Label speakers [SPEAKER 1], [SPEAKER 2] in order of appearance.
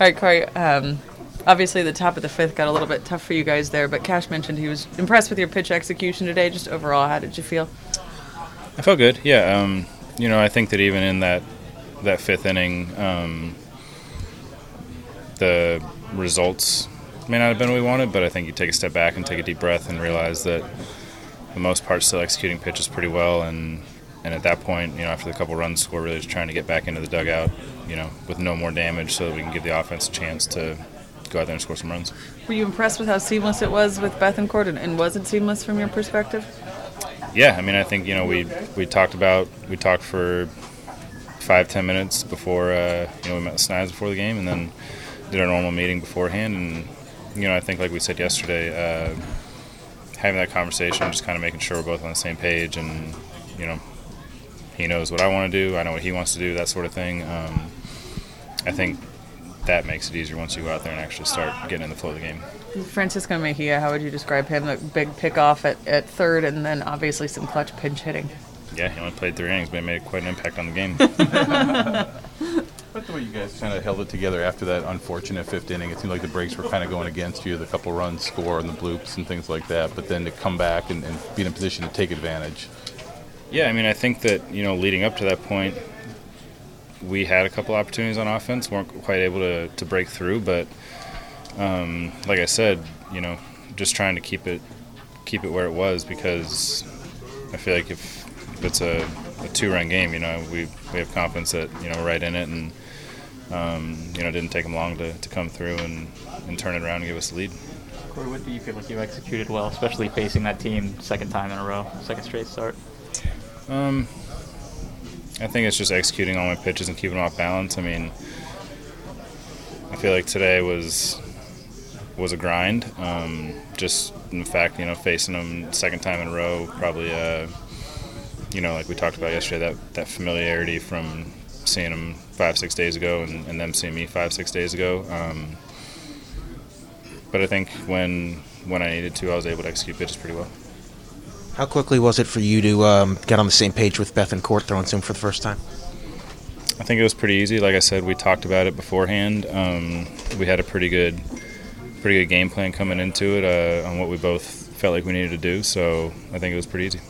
[SPEAKER 1] right, Corey. Um, obviously, the top of the fifth got a little bit tough for you guys there, but Cash mentioned he was impressed with your pitch execution today. Just overall, how did you feel?
[SPEAKER 2] I felt good. Yeah. Um, you know, I think that even in that that fifth inning, um, the results may not have been what we wanted, but I think you take a step back and take a deep breath and realize that the most part, still executing pitches pretty well. And and at that point, you know, after the couple runs score, really just trying to get back into the dugout, you know, with no more damage, so that we can give the offense a chance to go out there and score some runs.
[SPEAKER 1] Were you impressed with how seamless it was with Bethancourt, and, and was it seamless from your perspective?
[SPEAKER 2] Yeah, I mean, I think you know we we talked about we talked for five ten minutes before uh, you know we met the Snides before the game, and then did our normal meeting beforehand, and you know I think like we said yesterday, uh, having that conversation, just kind of making sure we're both on the same page, and you know he knows what I want to do, I know what he wants to do, that sort of thing. Um, I think that makes it easier once you go out there and actually start getting in the flow of the game.
[SPEAKER 1] Francisco Mejia, how would you describe him? The big pickoff at, at third, and then obviously some clutch pinch hitting.
[SPEAKER 2] Yeah, he only played three innings, but it made quite an impact on the game.
[SPEAKER 3] But the way you guys kind of held it together after that unfortunate fifth inning, it seemed like the breaks were kind of going against you, the couple runs score and the bloops and things like that. But then to come back and, and be in a position to take advantage.
[SPEAKER 2] Yeah, I mean, I think that you know, leading up to that point, we had a couple opportunities on offense, weren't quite able to, to break through, but um, like I said, you know, just trying to keep it keep it where it was because I feel like if, if it's a, a two run game, you know, we we have confidence that you know we're right in it, and um, you know, it didn't take them long to, to come through and, and turn it around and give us the lead.
[SPEAKER 4] Corey, what do you feel like you executed well, especially facing that team second time in a row, second straight start?
[SPEAKER 2] Um, I think it's just executing all my pitches and keeping them off balance. I mean, I feel like today was was a grind. Um, just in fact, you know, facing them second time in a row, probably, uh, you know, like we talked about yesterday, that that familiarity from seeing them five six days ago and, and them seeing me five six days ago. Um, but I think when when I needed to, I was able to execute pitches pretty well.
[SPEAKER 5] How quickly was it for you to um, get on the same page with Bethancourt throwing to him for the first time?
[SPEAKER 2] I think it was pretty easy. Like I said, we talked about it beforehand. Um, we had a pretty good, pretty good game plan coming into it uh, on what we both felt like we needed to do. So I think it was pretty easy.